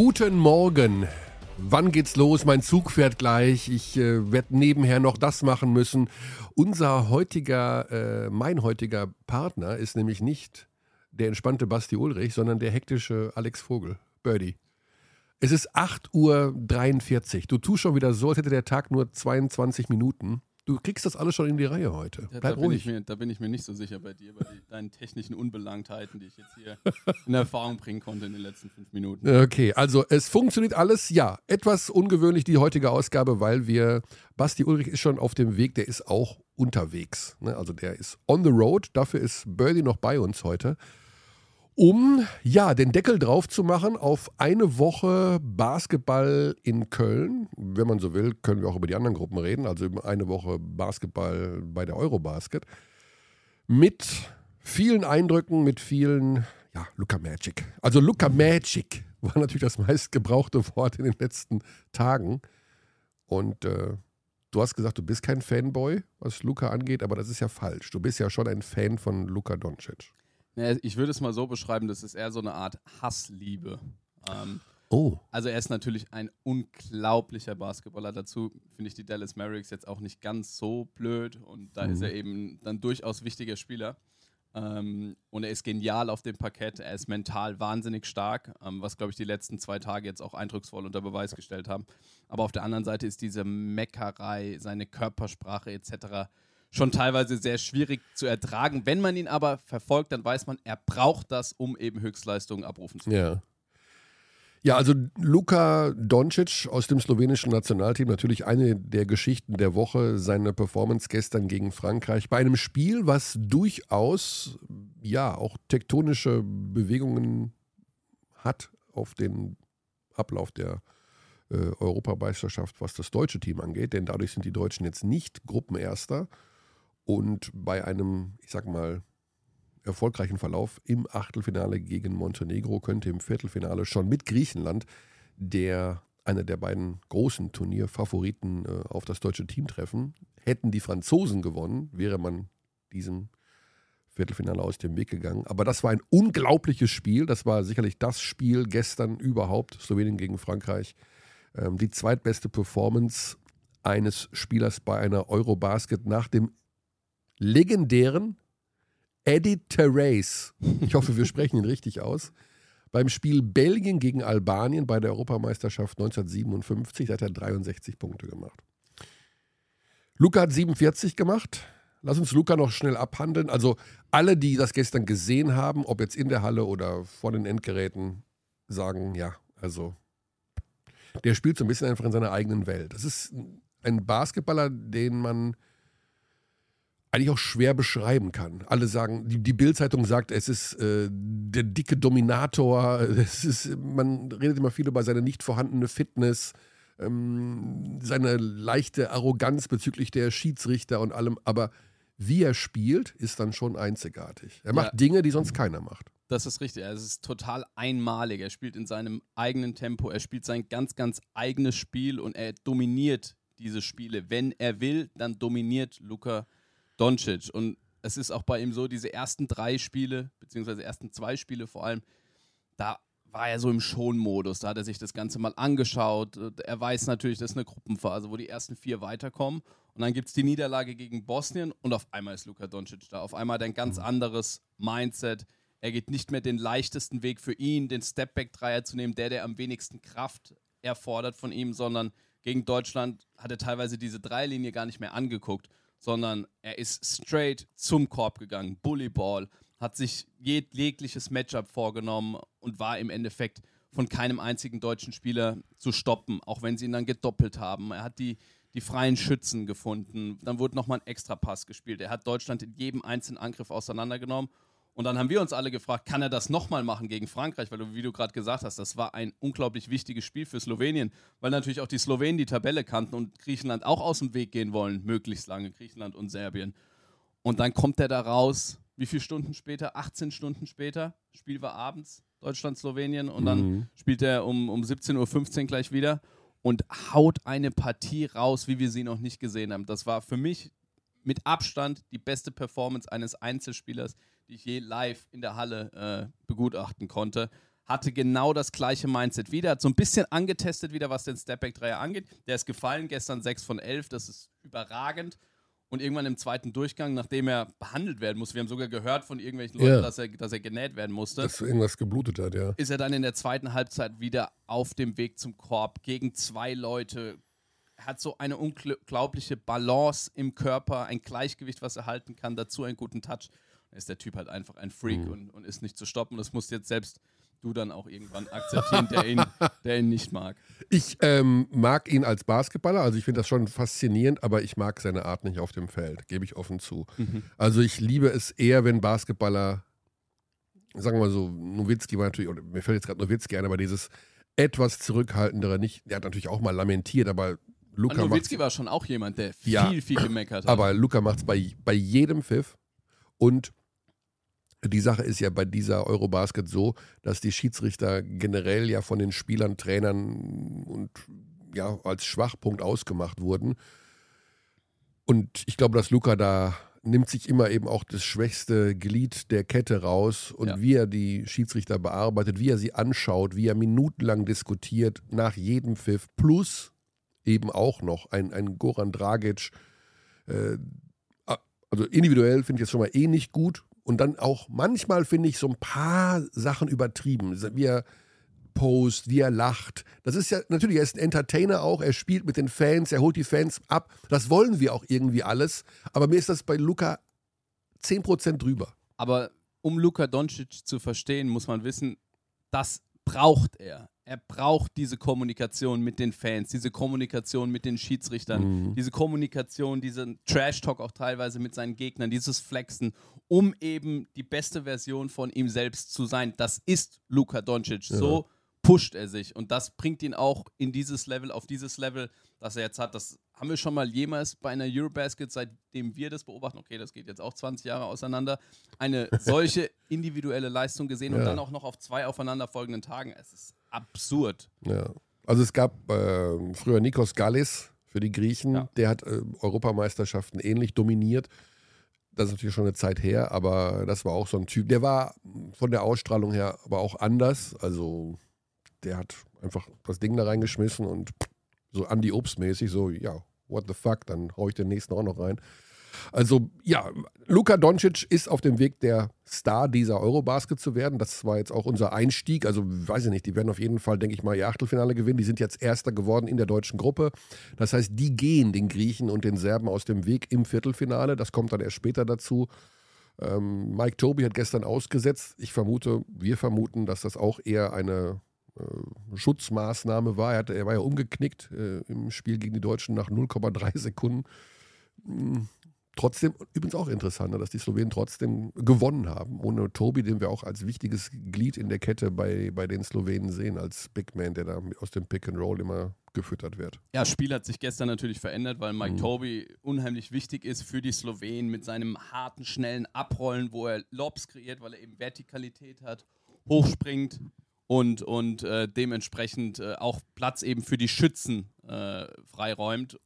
Guten Morgen. Wann geht's los? Mein Zug fährt gleich. Ich äh, werde nebenher noch das machen müssen. Unser heutiger, äh, mein heutiger Partner ist nämlich nicht der entspannte Basti Ulrich, sondern der hektische Alex Vogel. Birdie. Es ist 8.43 Uhr. Du tust schon wieder so, als hätte der Tag nur 22 Minuten. Du kriegst das alles schon in die Reihe heute. Ja, Bleib da, bin ruhig. ich mir, da bin ich mir nicht so sicher bei dir, bei die, deinen technischen Unbelangtheiten, die ich jetzt hier in Erfahrung bringen konnte in den letzten fünf Minuten. Okay, also es funktioniert alles, ja. Etwas ungewöhnlich die heutige Ausgabe, weil wir, Basti Ulrich ist schon auf dem Weg, der ist auch unterwegs. Ne? Also der ist on the road, dafür ist Birdie noch bei uns heute. Um ja, den Deckel drauf zu machen auf eine Woche Basketball in Köln. Wenn man so will, können wir auch über die anderen Gruppen reden. Also eine Woche Basketball bei der Eurobasket. Mit vielen Eindrücken, mit vielen, ja, Luca Magic. Also Luca Magic war natürlich das meistgebrauchte Wort in den letzten Tagen. Und äh, du hast gesagt, du bist kein Fanboy, was Luca angeht, aber das ist ja falsch. Du bist ja schon ein Fan von Luca Doncic. Ich würde es mal so beschreiben, das ist eher so eine Art Hassliebe. Ähm, Oh. also er ist natürlich ein unglaublicher Basketballer. Dazu finde ich die Dallas Mavericks jetzt auch nicht ganz so blöd und da ist Mhm. er eben dann durchaus wichtiger Spieler. Ähm, und er ist genial auf dem Parkett, er ist mental wahnsinnig stark, ähm, was, glaube ich, die letzten zwei Tage jetzt auch eindrucksvoll unter Beweis gestellt haben. Aber auf der anderen Seite ist diese Meckerei, seine Körpersprache etc. schon teilweise sehr schwierig zu ertragen. Wenn man ihn aber verfolgt, dann weiß man, er braucht das, um eben Höchstleistungen abrufen zu können. Ja. Ja, also Luka Doncic aus dem slowenischen Nationalteam, natürlich eine der Geschichten der Woche, seine Performance gestern gegen Frankreich bei einem Spiel, was durchaus ja auch tektonische Bewegungen hat auf den Ablauf der äh, Europameisterschaft, was das deutsche Team angeht, denn dadurch sind die Deutschen jetzt nicht Gruppenerster und bei einem, ich sag mal, erfolgreichen Verlauf im Achtelfinale gegen Montenegro könnte im Viertelfinale schon mit Griechenland der einer der beiden großen Turnierfavoriten äh, auf das deutsche Team treffen. Hätten die Franzosen gewonnen, wäre man diesem Viertelfinale aus dem Weg gegangen. Aber das war ein unglaubliches Spiel. Das war sicherlich das Spiel gestern überhaupt, Slowenien gegen Frankreich. Ähm, die zweitbeste Performance eines Spielers bei einer Eurobasket nach dem legendären Eddie Terrace. Ich hoffe, wir sprechen ihn richtig aus. Beim Spiel Belgien gegen Albanien bei der Europameisterschaft 1957 da hat er 63 Punkte gemacht. Luca hat 47 gemacht. Lass uns Luca noch schnell abhandeln. Also alle, die das gestern gesehen haben, ob jetzt in der Halle oder vor den Endgeräten, sagen, ja, also der spielt so ein bisschen einfach in seiner eigenen Welt. Das ist ein Basketballer, den man eigentlich auch schwer beschreiben kann. Alle sagen, die, die Bild-Zeitung sagt, es ist äh, der dicke Dominator, es ist, man redet immer viel über seine nicht vorhandene Fitness, ähm, seine leichte Arroganz bezüglich der Schiedsrichter und allem, aber wie er spielt, ist dann schon einzigartig. Er macht Ja. Dinge, die sonst keiner macht. Das ist richtig. Es ist total einmalig. Er spielt in seinem eigenen Tempo. Er spielt sein ganz, ganz eigenes Spiel und er dominiert diese Spiele. Wenn er will, dann dominiert Luka Doncic. Und es ist auch bei ihm so, diese ersten drei Spiele, beziehungsweise ersten zwei Spiele vor allem, da war er so im Schonmodus. Da hat er sich das Ganze mal angeschaut. Er weiß natürlich, das ist eine Gruppenphase, wo die ersten vier weiterkommen. Und dann gibt es die Niederlage gegen Bosnien und auf einmal ist Luka Doncic da. Auf einmal hat er ein ganz anderes Mindset. Er geht nicht mehr den leichtesten Weg für ihn, den Stepback-Dreier zu nehmen, der, der am wenigsten Kraft erfordert von ihm, sondern gegen Deutschland hat er teilweise diese Dreilinie gar nicht mehr angeguckt, sondern er ist straight zum Korb gegangen, Bullyball, hat sich jeg jegliches Matchup vorgenommen und war im Endeffekt von keinem einzigen deutschen Spieler zu stoppen, auch wenn sie ihn dann gedoppelt haben. Er hat die, die freien Schützen gefunden, dann wurde nochmal ein Extrapass gespielt. Er hat Deutschland in jedem einzelnen Angriff auseinandergenommen und dann haben wir uns alle gefragt, kann er das nochmal machen gegen Frankreich? Weil du, wie du gerade gesagt hast, das war ein unglaublich wichtiges Spiel für Slowenien, weil natürlich auch die Slowenen die Tabelle kannten und Griechenland auch aus dem Weg gehen wollen, möglichst lange, Griechenland und Serbien. Und dann kommt er da raus, wie viele Stunden später? 18 Stunden später. Spiel war abends, Deutschland, Slowenien. Und dann Mhm. spielt er um, um 17.15 Uhr gleich wieder und haut eine Partie raus, wie wir sie noch nicht gesehen haben. Das war für mich mit Abstand die beste Performance eines Einzelspielers, die ich je live in der Halle äh, begutachten konnte. hatte genau das gleiche Mindset wieder, hat so ein bisschen angetestet wieder, was den Stepback-Dreier angeht. Der ist gefallen, gestern 6 von 11, das ist überragend. Und irgendwann im zweiten Durchgang, nachdem er behandelt werden musste, wir haben sogar gehört von irgendwelchen Leuten, Ja. dass, er, dass er genäht werden musste, Dass irgendwas geblutet hat, ja. ist er dann in der zweiten Halbzeit wieder auf dem Weg zum Korb gegen zwei Leute. Hat so eine unglaubliche Balance im Körper, ein Gleichgewicht, was er halten kann, dazu einen guten Touch. Da ist der Typ halt einfach ein Freak Mhm. und, und ist nicht zu stoppen. Das musst jetzt selbst du dann auch irgendwann akzeptieren, der ihn, der ihn nicht mag. Ich ähm, mag ihn als Basketballer, also ich finde das schon faszinierend, aber ich mag seine Art nicht auf dem Feld, gebe ich offen zu. Also ich liebe es eher, wenn Basketballer, sagen wir mal so, Nowitzki war natürlich, oder mir fällt jetzt gerade Nowitzki ein, aber dieses etwas zurückhaltendere nicht, der hat natürlich auch mal lamentiert, aber Und Luca macht Nowitzki war schon auch jemand, der viel, Ja, viel gemeckert hat. aber Luca macht es bei, bei jedem Pfiff und die Sache ist ja bei dieser Eurobasket so, dass die Schiedsrichter generell ja von den Spielern, Trainern und ja als Schwachpunkt ausgemacht wurden. Und ich glaube, dass Luca da nimmt sich immer eben auch das schwächste Glied der Kette raus und Ja. wie er die Schiedsrichter bearbeitet, wie er sie anschaut, wie er minutenlang diskutiert nach jedem Pfiff, plus eben auch noch ein, ein Goran Dragic, äh, also individuell finde ich jetzt schon mal eh nicht gut. Und dann auch manchmal finde ich so ein paar Sachen übertrieben. Wie er post, wie er lacht. Das ist ja, natürlich, er ist ein Entertainer auch, er spielt mit den Fans, er holt die Fans ab. Das wollen wir auch irgendwie alles. Aber mir ist das bei Luca 10% drüber. Aber um Luka Doncic zu verstehen, muss man wissen, das braucht er. Er braucht diese Kommunikation mit den Fans, diese Kommunikation mit den Schiedsrichtern, diese Kommunikation, diesen Trash-Talk auch teilweise mit seinen Gegnern, dieses Flexen, um eben die beste Version von ihm selbst zu sein. Das ist Luka Doncic. So pusht er sich und das bringt ihn auch in dieses Level, auf dieses Level, das er jetzt hat. Das haben wir schon mal jemals bei einer Eurobasket, seitdem wir das beobachten, okay, das geht jetzt auch 20 Jahre auseinander, eine solche individuelle Leistung gesehen und Ja. dann auch noch auf zwei aufeinanderfolgenden Tagen. Es ist absurd. Ja. Also es gab äh, früher Nikos Gallis für die Griechen, Ja. der hat äh, Europameisterschaften ähnlich dominiert. Das ist natürlich schon eine Zeit her, aber das war auch so ein Typ. Der war von der Ausstrahlung her aber auch anders. Also der hat einfach das Ding da reingeschmissen und so Andy Obst-mäßig, so, ja, what the fuck, dann hau ich den nächsten auch noch rein. Also ja, Luka Doncic ist auf dem Weg, der Star dieser Eurobasket zu werden. Das war jetzt auch unser Einstieg. Also weiß ich nicht, die werden auf jeden Fall, denke ich mal, ihr Achtelfinale gewinnen. Die sind jetzt Erster geworden in der deutschen Gruppe. Das heißt, die gehen den Griechen und den Serben aus dem Weg im Viertelfinale. Das kommt dann erst später dazu. Ähm, Mike Toby hat gestern ausgesetzt. Ich vermute, wir vermuten, dass das auch eher eine Schutzmaßnahme war. Er, hatte, er war ja umgeknickt äh, im Spiel gegen die Deutschen nach 0,3 Sekunden. Mm, Trotzdem, übrigens auch interessant, dass die Slowenen trotzdem gewonnen haben. Ohne Tobi, den wir auch als wichtiges Glied in der Kette bei, bei den Slowenen sehen, als Big Man, der da aus dem Pick and Roll immer gefüttert wird. Ja, das Spiel hat sich gestern natürlich verändert, weil Mhm. Mike Toby unheimlich wichtig ist für die Slowenen mit seinem harten, schnellen Abrollen, wo er Lobs kreiert, weil er eben Vertikalität hat, hochspringt und, und äh, dementsprechend äh, auch Platz eben für die Schützen äh, freiräumt.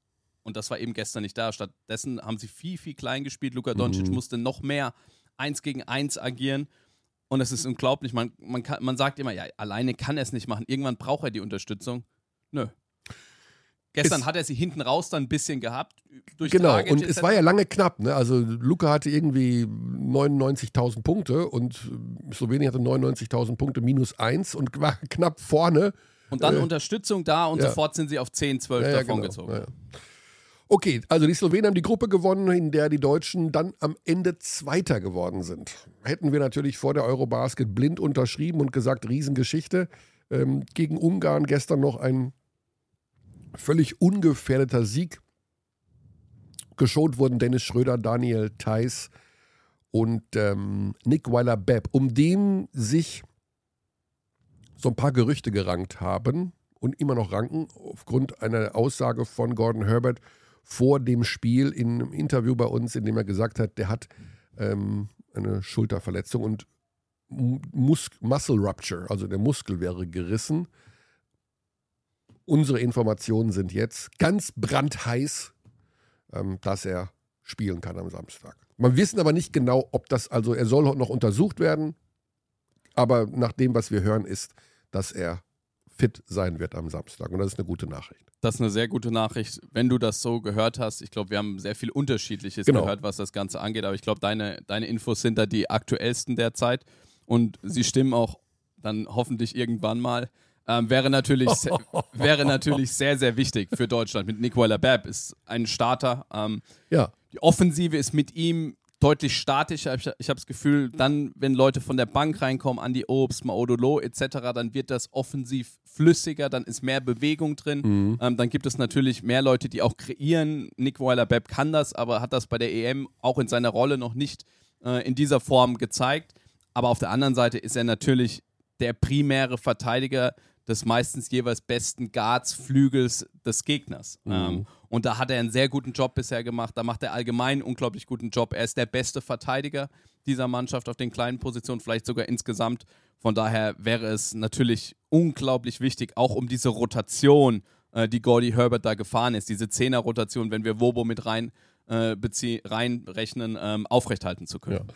Und das war eben gestern nicht da. Stattdessen haben sie viel, viel klein gespielt. Luka Doncic Mhm. musste noch mehr eins gegen eins agieren. Und es ist unglaublich. Man, man, kann, man sagt immer, ja, alleine kann er es nicht machen. Irgendwann braucht er die Unterstützung. Nö. Gestern Es- hat er sie hinten raus dann ein bisschen gehabt. Genau, Dragic und etc. es war ja lange knapp. Ne? Also Luca hatte irgendwie 99.000 Punkte und Slowenien hatte 99.000 Punkte minus eins und war knapp vorne. Und dann äh, Unterstützung da und ja. sofort sind sie auf 10, 12 Ja, ja, davon genau. ja. Okay, also die Slowenen haben die Gruppe gewonnen, in der die Deutschen dann am Ende Zweiter geworden sind. Hätten wir natürlich vor der Eurobasket blind unterschrieben und gesagt, Riesengeschichte. Ähm, gegen Ungarn gestern noch ein völlig ungefährdeter Sieg. Geschont wurden Dennis Schröder, Daniel Theiss und ähm, Nick Weiler-Bepp, um den sich so ein paar Gerüchte gerankt haben und immer noch ranken, aufgrund einer Aussage von Gordon Herbert vor dem Spiel in einem Interview bei uns, in dem er gesagt hat, der hat ähm, eine Schulterverletzung und Mus Muscle Rupture, also der Muskel wäre gerissen. Unsere Informationen sind jetzt ganz brandheiß, ähm, dass er spielen kann am Samstag. Man wissen aber nicht genau, ob das, also er soll noch untersucht werden. Aber nach dem, was wir hören, ist, dass er fit sein wird am Samstag. Und das ist eine gute Nachricht. Das ist eine sehr gute Nachricht, wenn du das so gehört hast. Ich glaube, wir haben sehr viel Unterschiedliches Genau. gehört, was das Ganze angeht. Aber ich glaube, deine, deine Infos sind da die aktuellsten derzeit. Und sie stimmen auch dann hoffentlich irgendwann mal. Ähm, wäre, natürlich, wäre natürlich sehr, sehr wichtig für Deutschland. Mit Nicola Babb ist ein Starter. Ähm, Ja, die Offensive ist mit ihm deutlich statischer. Ich, ich habe das Gefühl, dann, wenn Leute von der Bank reinkommen, Andi Obst, Maodolo etc., dann wird das offensiv flüssiger, dann ist mehr Bewegung drin. Ähm, dann gibt es natürlich mehr Leute, die auch kreieren. Nick Weiler-Bepp kann das, aber hat das bei der EM auch in seiner Rolle noch nicht äh, in dieser Form gezeigt. Aber auf der anderen Seite ist er natürlich der primäre Verteidiger des meistens jeweils besten Guards, Flügels des Gegners. Ähm, und da hat er einen sehr guten Job bisher gemacht. Da macht er allgemein einen unglaublich guten Job. Er ist der beste Verteidiger dieser Mannschaft auf den kleinen Positionen, vielleicht sogar insgesamt. Von daher wäre es natürlich unglaublich wichtig, auch um diese Rotation, äh, die Gordy Herbert da gefahren ist, diese Zehner-Rotation, wenn wir Wobo mit rein, äh, reinrechnen, ähm, aufrechthalten zu können. Ja.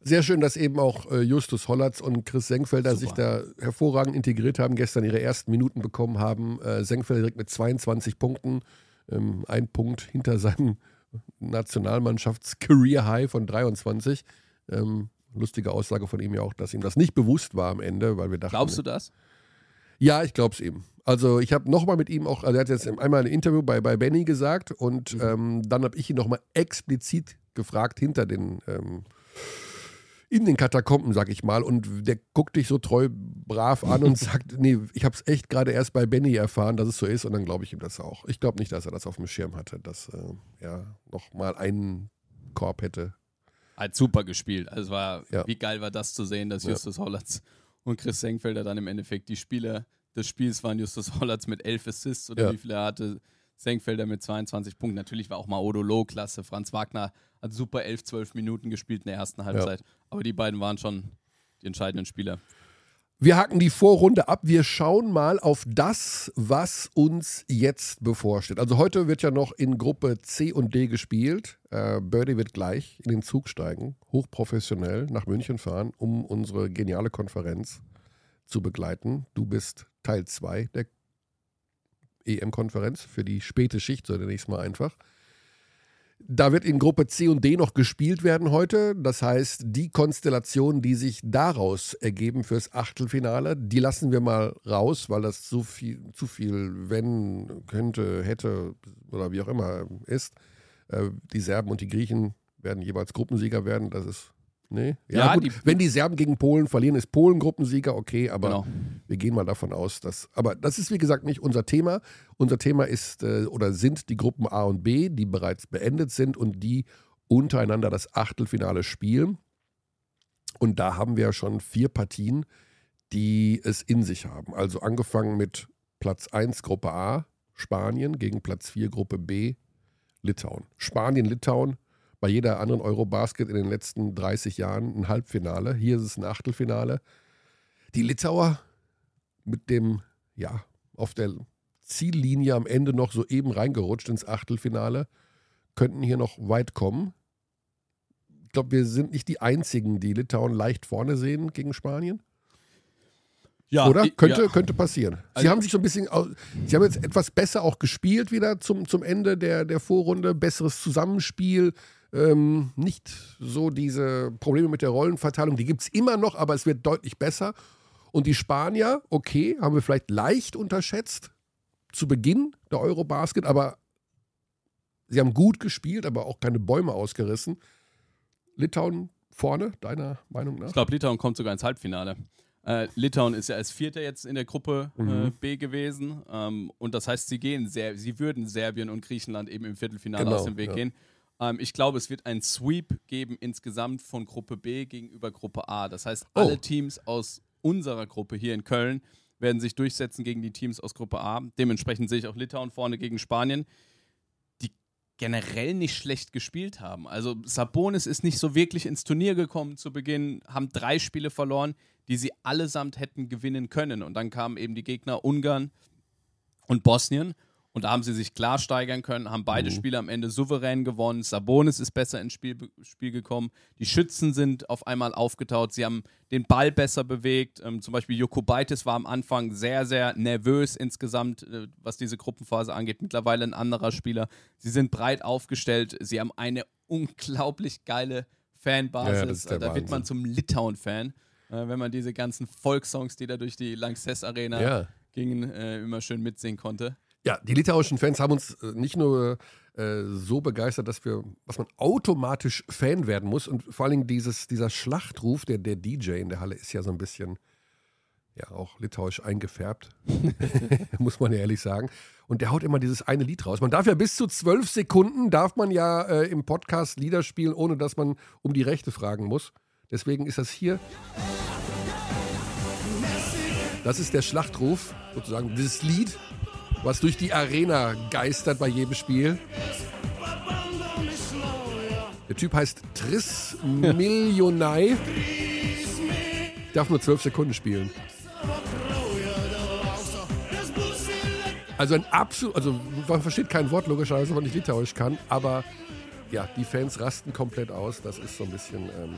Sehr schön, dass eben auch äh, Justus Hollatz und Chris Senkfelder sich da hervorragend integriert haben, gestern ihre ersten Minuten bekommen haben. Äh, Senkfelder direkt mit 22 Punkten, ähm, ein Punkt hinter seinem Nationalmannschafts-Career-High von 23. Ähm, lustige Aussage von ihm ja auch, dass ihm das nicht bewusst war am Ende, weil wir dachten. Glaubst du das? Ja, ich glaube es ihm. Also ich habe nochmal mit ihm auch, also er hat jetzt einmal ein Interview bei, bei Benny gesagt und ähm, dann habe ich ihn nochmal explizit gefragt hinter den, ähm, in den Katakomben, sag ich mal. Und der guckt dich so treu brav an und sagt, nee, ich habe es echt gerade erst bei Benny erfahren, dass es so ist und dann glaube ich ihm das auch. Ich glaube nicht, dass er das auf dem Schirm hatte, dass äh, er nochmal einen Korb hätte. Hat super gespielt. Also war, Ja. wie geil war das zu sehen, dass Ja. Justus Hollatz und Chris Senkfelder dann im Endeffekt die Spieler des Spiels waren. Justus Hollatz mit 11 Assists oder Ja. wie viele er hatte. Senkfelder mit 22 Punkten. Natürlich war auch mal Odolo klasse. Franz Wagner hat super 11, 12 Minuten gespielt in der ersten Halbzeit. Aber die beiden waren schon die entscheidenden Spieler. Wir haken die Vorrunde ab. Wir schauen mal auf das, was uns jetzt bevorsteht. Also heute wird ja noch in Gruppe C und D gespielt. Äh, Birdie wird gleich in den Zug steigen, hochprofessionell nach München fahren, um unsere geniale Konferenz zu begleiten. Du bist Teil 2 der EM-Konferenz für die späte Schicht, so ich es mal einfach. Da wird in Gruppe C und D noch gespielt werden heute. Das heißt, die Konstellationen, die sich daraus ergeben fürs Achtelfinale, die lassen wir mal raus, weil das zu viel, zu viel wenn, könnte, hätte oder wie auch immer ist. Äh, Die Serben und die Griechen werden jeweils Gruppensieger werden. Das ist. Nee. Ja, Ja, gut. die- wenn die Serben gegen Polen verlieren, ist Polen Gruppensieger, okay, aber Genau. wir gehen mal davon aus, dass. Aber das ist wie gesagt nicht unser Thema. Unser Thema ist äh, oder sind die Gruppen A und B, die bereits beendet sind und die untereinander das Achtelfinale spielen. Und da haben wir ja schon vier Partien, die es in sich haben. Also angefangen mit Platz 1 Gruppe A, Spanien, gegen Platz 4 Gruppe B, Litauen. Spanien, Litauen, bei jeder anderen Eurobasket in den letzten 30 Jahren ein Halbfinale. Hier ist es ein Achtelfinale. Die Litauer mit dem, ja, auf der Ziellinie am Ende noch so eben reingerutscht ins Achtelfinale, könnten hier noch weit kommen. Ich glaube, wir sind nicht die Einzigen, die Litauen leicht vorne sehen gegen Spanien. Ja, Oder? ich- könnte, ja. könnte passieren. Sie Also- haben sich so ein bisschen, sie haben jetzt etwas besser auch gespielt wieder zum, zum Ende der, der Vorrunde. Besseres Zusammenspiel. Ähm, nicht so diese Probleme mit der Rollenverteilung. Die gibt es immer noch, aber es wird deutlich besser. Und die Spanier, okay, haben wir vielleicht leicht unterschätzt zu Beginn der Eurobasket, aber sie haben gut gespielt, aber auch keine Bäume ausgerissen. Litauen vorne, deiner Meinung nach? Ich glaube, Litauen kommt sogar ins Halbfinale. Äh, Litauen ist ja als Vierter jetzt in der Gruppe äh, Mhm. B gewesen. Ähm, und das heißt, sie gehen sehr, sie würden Serbien und Griechenland eben im Viertelfinale Genau, aus dem Weg ja. gehen. Ähm, ich glaube, es wird ein Sweep geben insgesamt von Gruppe B gegenüber Gruppe A. Das heißt, Oh. alle Teams aus unserer Gruppe hier in Köln werden sich durchsetzen gegen die Teams aus Gruppe A. Dementsprechend sehe ich auch Litauen vorne gegen Spanien die generell nicht schlecht gespielt haben. Also Sabonis ist nicht so wirklich ins Turnier gekommen zu Beginn, haben drei Spiele verloren, die sie allesamt hätten gewinnen können. Und dann kamen eben die Gegner Ungarn und Bosnien. Und da haben sie sich klar steigern können, haben beide Mhm. Spiele am Ende souverän gewonnen. Sabonis ist besser ins Spiel, Spiel gekommen. Die Schützen sind auf einmal aufgetaut. Sie haben den Ball besser bewegt. Ähm, zum Beispiel Jokubaitis war am Anfang sehr, sehr nervös insgesamt, äh, was diese Gruppenphase angeht. Mittlerweile ein anderer Spieler. Sie sind breit aufgestellt. Sie haben eine unglaublich geile Fanbasis. Ja, der da wird man Wahnsinn. zum Litauen-Fan, äh, wenn man diese ganzen Volkssongs, die da durch die Lanxess Arena Ja. gingen, äh, immer schön mitsingen konnte. Ja, die litauischen Fans haben uns äh, nicht nur äh, so begeistert, dass wir, was man automatisch Fan werden muss und vor allen Dingen dieses, dieser Schlachtruf, der, der DJ in der Halle ist ja so ein bisschen, ja, auch litauisch eingefärbt, muss man ja ehrlich sagen. Und der haut immer dieses eine Lied raus. Man darf ja bis zu zwölf Sekunden, darf man ja äh, im Podcast Lieder spielen, ohne dass man um die Rechte fragen muss. Deswegen ist das hier. Das ist der Schlachtruf, sozusagen, dieses Lied, was durch die Arena geistert bei jedem Spiel. Der Typ heißt Tris Millionai. Darf nur zwölf Sekunden spielen. Also ein absolut, also man versteht kein Wort logischerweise, wenn nicht Litauisch kann, aber ja, die Fans rasten komplett aus. Das ist so ein bisschen ähm,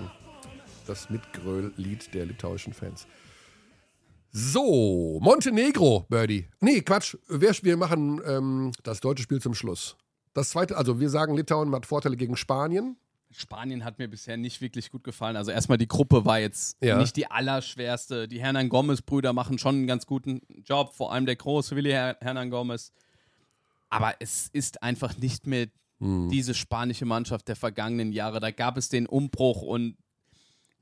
das Mitgröl-Lied der litauischen Fans. So, Montenegro, Birdie. Nee, Quatsch. Wir, wir machen ähm, das deutsche Spiel zum Schluss. Das zweite, also wir sagen, Litauen hat Vorteile gegen Spanien. Spanien hat mir bisher nicht wirklich gut gefallen. Also erstmal die Gruppe war jetzt Ja. nicht die allerschwerste. Die Hernan Gomez-Brüder machen schon einen ganz guten Job, vor allem der große Willi Her Hernan Gomez. Aber es ist einfach nicht mehr diese spanische Mannschaft der vergangenen Jahre. Da gab es den Umbruch und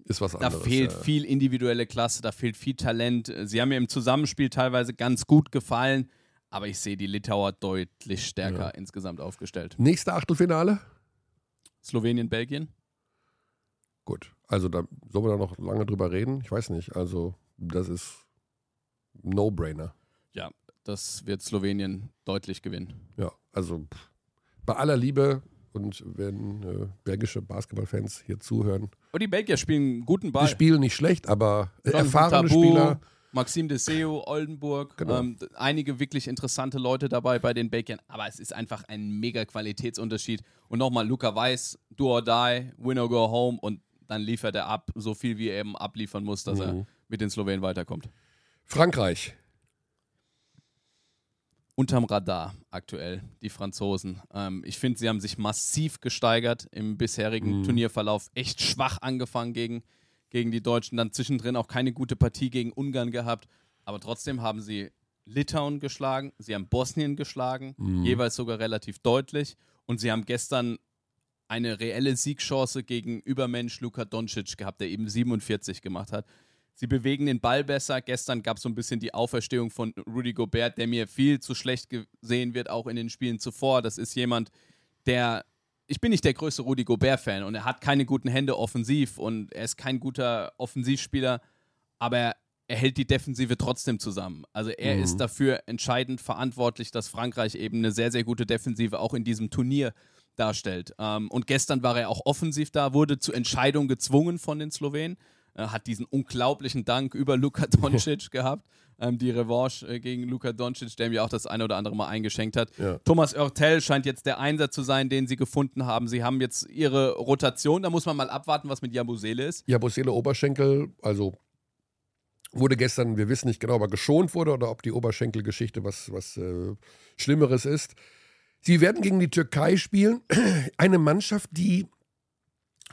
Ist was da anderes. fehlt ja. viel individuelle Klasse, da fehlt viel Talent. Sie haben mir im Zusammenspiel teilweise ganz gut gefallen, aber ich sehe die Litauer deutlich stärker insgesamt aufgestellt. Nächste Achtelfinale? Slowenien, Belgien? Gut. Also da sollen wir da noch lange drüber reden? Ich weiß nicht. Also das ist No-Brainer. Ja, das wird Slowenien deutlich gewinnen. Ja, also bei aller Liebe und wenn äh, belgische Basketballfans hier zuhören, Und die Belgier spielen einen guten Ball. die spielen nicht schlecht, aber äh, erfahrene Tabu, Spieler. Maxime Deseo, Oldenburg, Genau. ähm, einige wirklich interessante Leute dabei bei den Belgiern, aber es ist einfach ein mega Qualitätsunterschied. Und nochmal, Luca Weiß, do or die, win or go home und dann liefert er ab, so viel wie er eben abliefern muss, dass Mhm. er mit den Slowenen weiterkommt. Frankreich. Unterm Radar aktuell, die Franzosen. Ähm, ich finde, sie haben sich massiv gesteigert im bisherigen Mhm. Turnierverlauf. Echt schwach angefangen gegen, gegen die Deutschen. Dann zwischendrin auch keine gute Partie gegen Ungarn gehabt. Aber trotzdem haben sie Litauen geschlagen, sie haben Bosnien geschlagen, Mhm. jeweils sogar relativ deutlich. Und sie haben gestern eine reelle Siegchance gegen Übermensch Luka Doncic gehabt, der eben 47 gemacht hat. Sie bewegen den Ball besser. Gestern gab es so ein bisschen die Auferstehung von Rudy Gobert, der mir viel zu schlecht gesehen wird, auch in den Spielen zuvor. Das ist jemand, der. Ich bin nicht der größte Rudy Gobert-Fan und er hat keine guten Hände offensiv und er ist kein guter Offensivspieler, aber er, hält die Defensive trotzdem zusammen. Also er Mhm. ist dafür entscheidend verantwortlich, dass Frankreich eben eine sehr, sehr gute Defensive auch in diesem Turnier darstellt. Ähm, und gestern war er auch offensiv da, wurde zur Entscheidung gezwungen von den Slowenen, hat diesen unglaublichen Dank über Luka Doncic gehabt. Ähm, die Revanche äh, gegen Luka Doncic, der mir auch das eine oder andere Mal eingeschenkt hat. Ja. Thomas Oertel scheint jetzt der Einsatz zu sein, den sie gefunden haben. Sie haben jetzt ihre Rotation. Da muss man mal abwarten, was mit Jabusele ist. Ja, Bosele Oberschenkel, also wurde gestern, wir wissen nicht genau, ob er geschont wurde oder ob die Oberschenkelgeschichte was, was äh, Schlimmeres ist. Sie werden gegen die Türkei spielen. Eine Mannschaft, die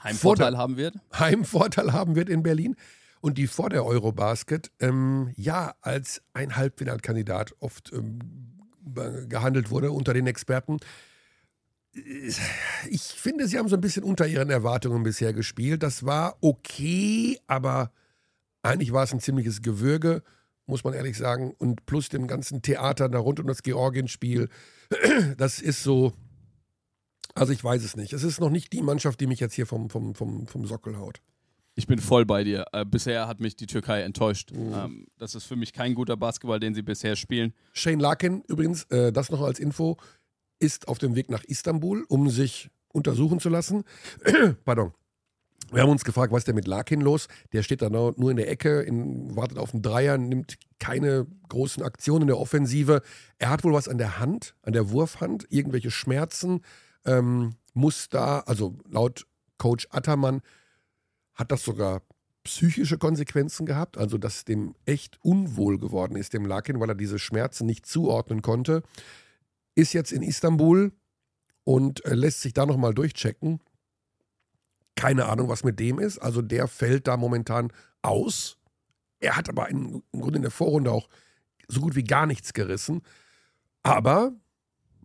Heimvorteil Vorder- haben wird. Heimvorteil haben wird in Berlin und die vor der Eurobasket ähm, ja als ein Halbfinalkandidat oft ähm, gehandelt wurde unter den Experten. Ich finde, sie haben so ein bisschen unter ihren Erwartungen bisher gespielt. Das war okay, aber eigentlich war es ein ziemliches Gewürge, muss man ehrlich sagen. Und plus dem ganzen Theater da rund um das Georgien-Spiel, das ist so, also ich weiß es nicht. Es ist noch nicht die Mannschaft, die mich jetzt hier vom, vom, vom, vom Sockel haut. Ich bin voll bei dir. Äh, bisher hat mich die Türkei enttäuscht. Mhm. Ähm, das ist für mich kein guter Basketball, den sie bisher spielen. Shane Larkin übrigens, äh, das noch als Info, ist auf dem Weg nach Istanbul, um sich untersuchen zu lassen. Pardon. Wir haben uns gefragt, was ist denn mit Larkin los? Der steht da nur in der Ecke, in, wartet auf einen Dreier, nimmt keine großen Aktionen in der Offensive. Er hat wohl was an der Hand, an der Wurfhand, irgendwelche Schmerzen. Ähm, muss da, also laut Coach Attermann, hat das sogar psychische Konsequenzen gehabt, also dass dem echt unwohl geworden ist, dem Larkin, weil er diese Schmerzen nicht zuordnen konnte. Ist jetzt in Istanbul und äh, lässt sich da nochmal durchchecken. Keine Ahnung, was mit dem ist. Also der fällt da momentan aus. Er hat aber im Grunde in der Vorrunde auch so gut wie gar nichts gerissen. Aber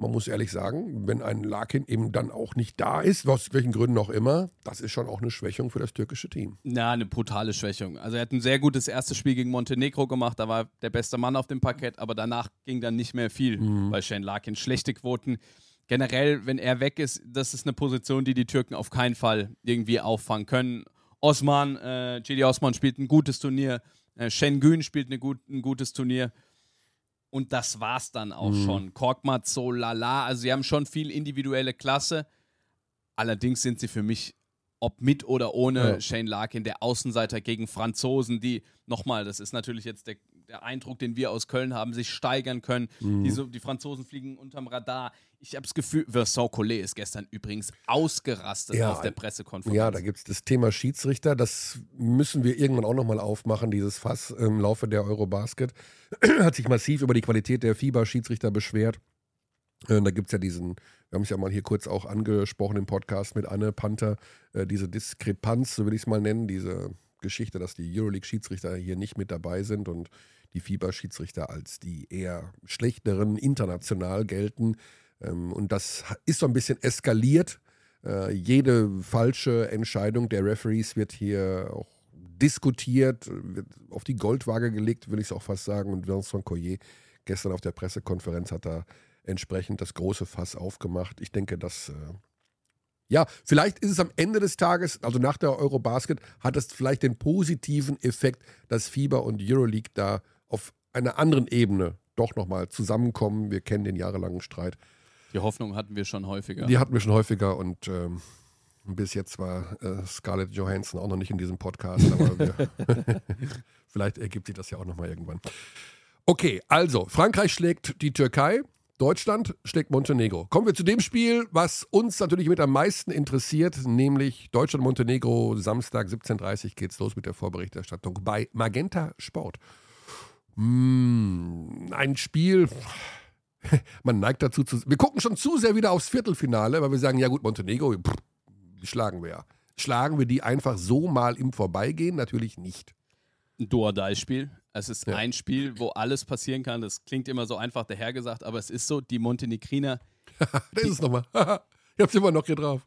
man muss ehrlich sagen, wenn ein Larkin eben dann auch nicht da ist, aus welchen Gründen auch immer, das ist schon auch eine Schwächung für das türkische Team. Na, eine brutale Schwächung. Also er hat ein sehr gutes erstes Spiel gegen Montenegro gemacht, da war der beste Mann auf dem Parkett, aber danach ging dann nicht mehr viel mhm. bei Shane Larkin. Schlechte Quoten. Generell, wenn er weg ist, das ist eine Position, die die Türken auf keinen Fall irgendwie auffangen können. Osman, äh, Gili Osman spielt ein gutes Turnier, äh, Şengün spielt eine gut, ein gutes Turnier. Und das war's dann auch mhm. schon. Korkmaz, so lala. Also, sie haben schon viel individuelle Klasse. Allerdings sind sie für mich, ob mit oder ohne ja. Shane Larkin, der Außenseiter gegen Franzosen, die, nochmal, das ist natürlich jetzt der, der Eindruck, den wir aus Köln haben, sich steigern können. Mhm. Die, so, die Franzosen fliegen unterm Radar. Ich habe das Gefühl, Vincent Collet ist gestern übrigens ausgerastet ja, auf der Pressekonferenz. Ja, da gibt es das Thema Schiedsrichter. Das müssen wir irgendwann auch nochmal aufmachen, dieses Fass im Laufe der Eurobasket. Hat sich massiv über die Qualität der FIBA-Schiedsrichter beschwert. Äh, da gibt es ja diesen, wir haben es ja mal hier kurz auch angesprochen im Podcast mit Anne Panther, äh, diese Diskrepanz, so will ich es mal nennen, diese Geschichte, dass die Euroleague-Schiedsrichter hier nicht mit dabei sind und die FIBA-Schiedsrichter als die eher schlechteren international gelten. Ähm, und das ist so ein bisschen eskaliert. Äh, jede falsche Entscheidung der Referees wird hier auch diskutiert, wird auf die Goldwaage gelegt, will ich es auch fast sagen. Und Vincent Collier gestern auf der Pressekonferenz hat da entsprechend das große Fass aufgemacht. Ich denke, dass äh, ja, vielleicht ist es am Ende des Tages, also nach der Eurobasket, hat es vielleicht den positiven Effekt, dass FIBA und Euroleague da auf einer anderen Ebene doch nochmal zusammenkommen. Wir kennen den jahrelangen Streit. Die Hoffnung hatten wir schon häufiger. Die hatten wir schon häufiger und ähm, bis jetzt war äh, Scarlett Johansson auch noch nicht in diesem Podcast, aber wir, vielleicht ergibt sich das ja auch nochmal irgendwann. Okay, also Frankreich schlägt die Türkei. Deutschland schlägt Montenegro. Kommen wir zu dem Spiel, was uns natürlich mit am meisten interessiert, nämlich Deutschland-Montenegro. Samstag 17.30 Uhr geht's los mit der Vorberichterstattung bei Magenta Sport. Mmh, ein Spiel, man neigt dazu zu. Wir gucken schon zu sehr wieder aufs Viertelfinale, weil wir sagen: Ja, gut, Montenegro, pff, schlagen wir ja. Schlagen wir die einfach so mal im Vorbeigehen? Natürlich nicht. Ein Duodai-Spiel. Es ist ja. ein Spiel, wo alles passieren kann. Das klingt immer so einfach dahergesagt, aber es ist so, die Montenegriner. da ist es nochmal. ich hab's immer noch hier drauf.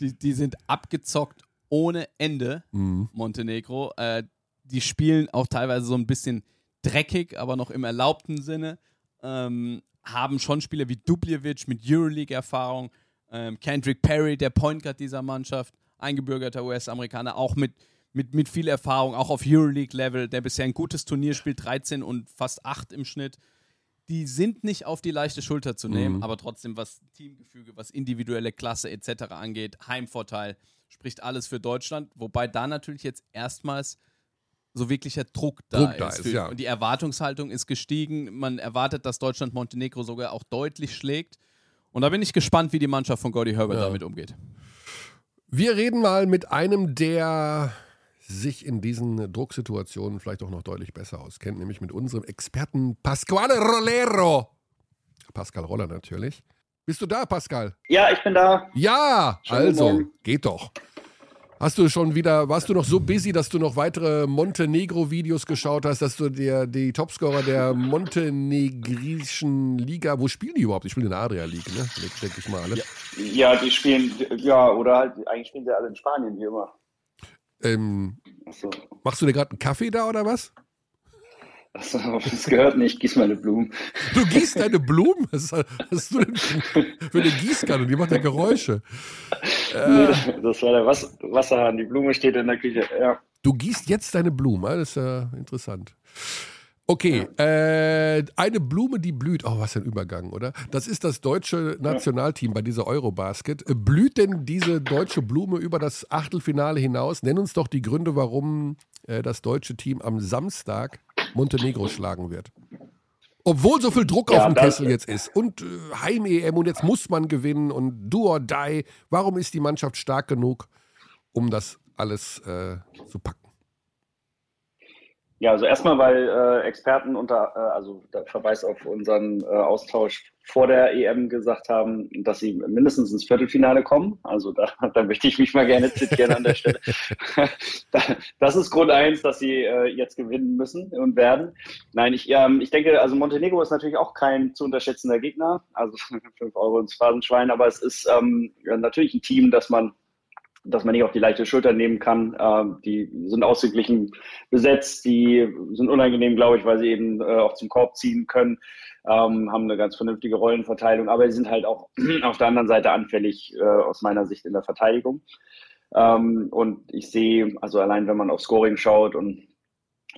die, die sind abgezockt ohne Ende, mhm. Montenegro. Äh, die spielen auch teilweise so ein bisschen dreckig, aber noch im erlaubten Sinne. Ähm, haben schon Spieler wie Dubljevic mit Euroleague-Erfahrung, ähm, Kendrick Perry, der Point Guard dieser Mannschaft, eingebürgerter US-Amerikaner, auch mit mit, mit viel Erfahrung, auch auf Euroleague-Level, der bisher ein gutes Turnier spielt, 13 und fast 8 im Schnitt. Die sind nicht auf die leichte Schulter zu nehmen, mhm. aber trotzdem, was Teamgefüge, was individuelle Klasse etc. angeht, Heimvorteil, spricht alles für Deutschland. Wobei da natürlich jetzt erstmals so wirklicher Druck da Druck ist. Da ist ja. Und die Erwartungshaltung ist gestiegen. Man erwartet, dass Deutschland Montenegro sogar auch deutlich schlägt. Und da bin ich gespannt, wie die Mannschaft von Gordy Herbert ja. damit umgeht. Wir reden mal mit einem der sich in diesen Drucksituationen vielleicht auch noch deutlich besser auskennt, nämlich mit unserem Experten Pasquale Rollero. Pascal Roller natürlich. Bist du da, Pascal? Ja, ich bin da. Ja, Schönen also, geht doch. Hast du schon wieder, warst du noch so busy, dass du noch weitere Montenegro-Videos geschaut hast, dass du dir die Topscorer der montenegrischen Liga, wo spielen die überhaupt? Die spielen in der Adria League, ne? Denke ich mal alle. Ja, ja, die spielen, ja, oder halt, eigentlich spielen sie alle in Spanien, wie immer. Ähm, so. Machst du dir gerade einen Kaffee da oder was? Achso, das gehört nicht, gieß meine Blumen. Du gießt deine Blumen? Was hast du denn für eine Gießkanne? Die macht ja Geräusche. Nee, das war der Wasserhahn. Die Blume steht in der Küche, ja. Du gießt jetzt deine Blumen, das ist ja interessant. Okay, äh, eine Blume, die blüht. Oh, was ein Übergang, oder? Das ist das deutsche Nationalteam bei dieser Eurobasket. Äh, blüht denn diese deutsche Blume über das Achtelfinale hinaus? Nenn uns doch die Gründe, warum äh, das deutsche Team am Samstag Montenegro schlagen wird. Obwohl so viel Druck ja, auf dem Kessel jetzt ist und äh, Heim-EM und jetzt muss man gewinnen und do or die. Warum ist die Mannschaft stark genug, um das alles äh, zu packen? Ja, also erstmal, weil äh, Experten unter, äh, also der Verweis auf unseren äh, Austausch vor der EM gesagt haben, dass sie mindestens ins Viertelfinale kommen. Also da, da möchte ich mich mal gerne zitieren an der Stelle. das ist Grund eins, dass sie äh, jetzt gewinnen müssen und werden. Nein, ich, ähm, ich denke, also Montenegro ist natürlich auch kein zu unterschätzender Gegner. Also fünf Euro ins Phasenschwein, aber es ist ähm, natürlich ein Team, das man dass man nicht auf die leichte Schulter nehmen kann. Ähm, die sind ausgeglichen besetzt, die sind unangenehm, glaube ich, weil sie eben äh, auch zum Korb ziehen können, ähm, haben eine ganz vernünftige Rollenverteilung, aber sie sind halt auch auf der anderen Seite anfällig äh, aus meiner Sicht in der Verteidigung. Ähm, und ich sehe, also allein wenn man auf Scoring schaut und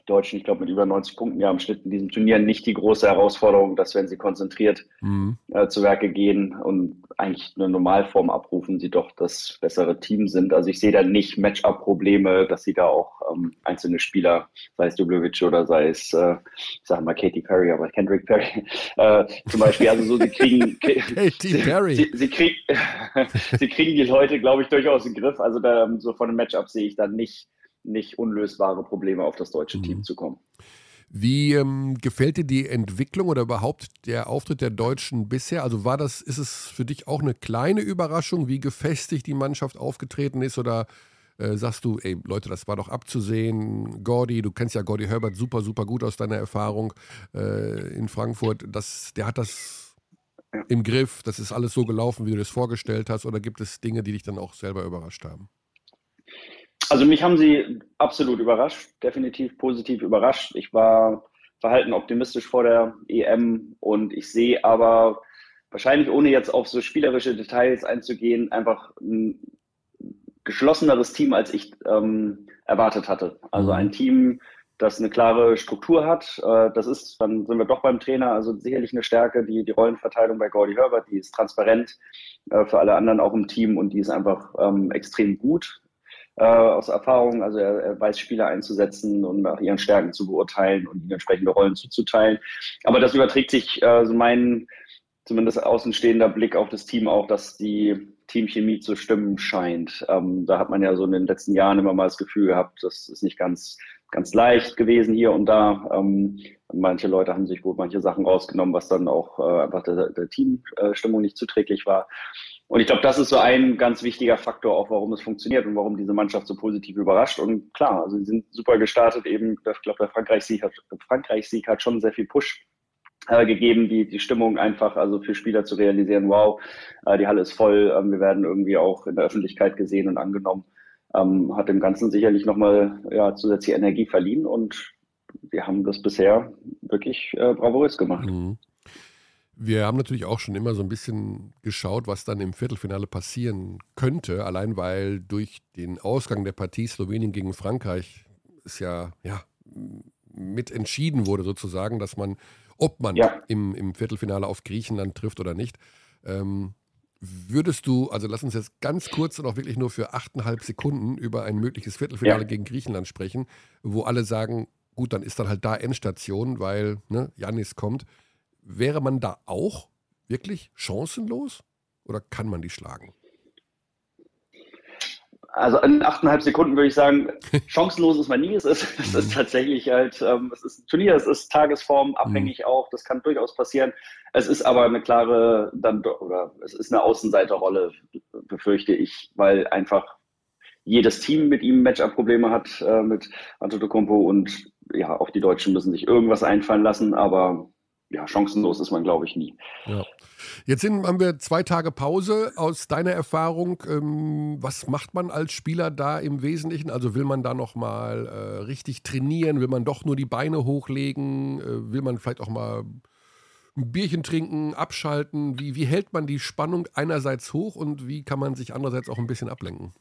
Deutschen, ich glaube, mit über 90 Punkten ja im Schnitt in diesem Turnier nicht die große Herausforderung, dass wenn sie konzentriert mhm. äh, zu Werke gehen und eigentlich eine Normalform abrufen, sie doch das bessere Team sind. Also ich sehe da nicht Matchup-Probleme, dass sie da auch ähm, einzelne Spieler, sei es Dublovic oder sei es, äh, ich sage mal Katy Perry, aber Kendrick Perry äh, zum Beispiel, also so, sie kriegen, Katy Perry. Sie, sie, krieg, sie kriegen die Leute, glaube ich, durchaus in den Griff. Also da, so von einem Matchup sehe ich da nicht nicht unlösbare Probleme auf das deutsche mhm. Team zu kommen. Wie ähm, gefällt dir die Entwicklung oder überhaupt der Auftritt der Deutschen bisher? Also war das, ist es für dich auch eine kleine Überraschung, wie gefestigt die Mannschaft aufgetreten ist? Oder äh, sagst du, ey Leute, das war doch abzusehen, Gordy, du kennst ja Gordy Herbert super, super gut aus deiner Erfahrung äh, in Frankfurt, das, der hat das im Griff, das ist alles so gelaufen, wie du das vorgestellt hast, oder gibt es Dinge, die dich dann auch selber überrascht haben? Also mich haben sie absolut überrascht, definitiv positiv überrascht. Ich war verhalten optimistisch vor der EM und ich sehe aber wahrscheinlich ohne jetzt auf so spielerische Details einzugehen, einfach ein geschlosseneres Team, als ich ähm, erwartet hatte. Also mhm. ein Team, das eine klare Struktur hat. Äh, das ist, dann sind wir doch beim Trainer, also sicherlich eine Stärke, die, die Rollenverteilung bei Gordy Herbert, die ist transparent äh, für alle anderen auch im Team und die ist einfach ähm, extrem gut äh, aus Erfahrung. Also er, er weiß Spieler einzusetzen und nach ihren Stärken zu beurteilen und ihnen entsprechende Rollen zuzuteilen. Aber das überträgt sich äh, so mein zumindest außenstehender Blick auf das Team auch, dass die Teamchemie zu stimmen scheint. Ähm, da hat man ja so in den letzten Jahren immer mal das Gefühl gehabt, das ist nicht ganz, ganz leicht gewesen hier und da. Ähm, manche Leute haben sich wohl manche Sachen rausgenommen, was dann auch äh, einfach der, der Teamstimmung nicht zuträglich war. Und ich glaube, das ist so ein ganz wichtiger Faktor, auch warum es funktioniert und warum diese Mannschaft so positiv überrascht. Und klar, also sie sind super gestartet. Eben, ich glaube, der Frankreich-Sieg hat, Frankreich hat schon sehr viel Push äh, gegeben, die, die Stimmung einfach, also für Spieler zu realisieren, wow, äh, die Halle ist voll, äh, wir werden irgendwie auch in der Öffentlichkeit gesehen und angenommen, ähm, hat dem Ganzen sicherlich nochmal ja, zusätzliche Energie verliehen und wir haben das bisher wirklich äh, bravourös gemacht. Mhm. Wir haben natürlich auch schon immer so ein bisschen geschaut, was dann im Viertelfinale passieren könnte, allein weil durch den Ausgang der Partie Slowenien gegen Frankreich es ja, ja mit entschieden wurde sozusagen, dass man, ob man ja. im, im Viertelfinale auf Griechenland trifft oder nicht. Ähm, würdest du, also lass uns jetzt ganz kurz und auch wirklich nur für achteinhalb Sekunden über ein mögliches Viertelfinale ja. gegen Griechenland sprechen, wo alle sagen, gut, dann ist dann halt da Endstation, weil ne, Janis kommt wäre man da auch wirklich chancenlos oder kann man die schlagen? Also in achteinhalb Sekunden würde ich sagen, chancenlos ist man nie. Es ist, es ist mhm. tatsächlich halt, ähm, es ist ein Turnier, es ist Tagesform abhängig mhm. auch, das kann durchaus passieren. Es ist aber eine klare, dann, oder es ist eine Außenseiterrolle, befürchte ich, weil einfach jedes Team mit ihm Matchup-Probleme hat, äh, mit Antetokounmpo und ja, auch die Deutschen müssen sich irgendwas einfallen lassen, aber ja, chancenlos ist man, glaube ich, nie. Ja. Jetzt sind, haben wir zwei Tage Pause. Aus deiner Erfahrung, ähm, was macht man als Spieler da im Wesentlichen? Also will man da nochmal äh, richtig trainieren? Will man doch nur die Beine hochlegen? Äh, will man vielleicht auch mal ein Bierchen trinken, abschalten? Wie, wie hält man die Spannung einerseits hoch und wie kann man sich andererseits auch ein bisschen ablenken?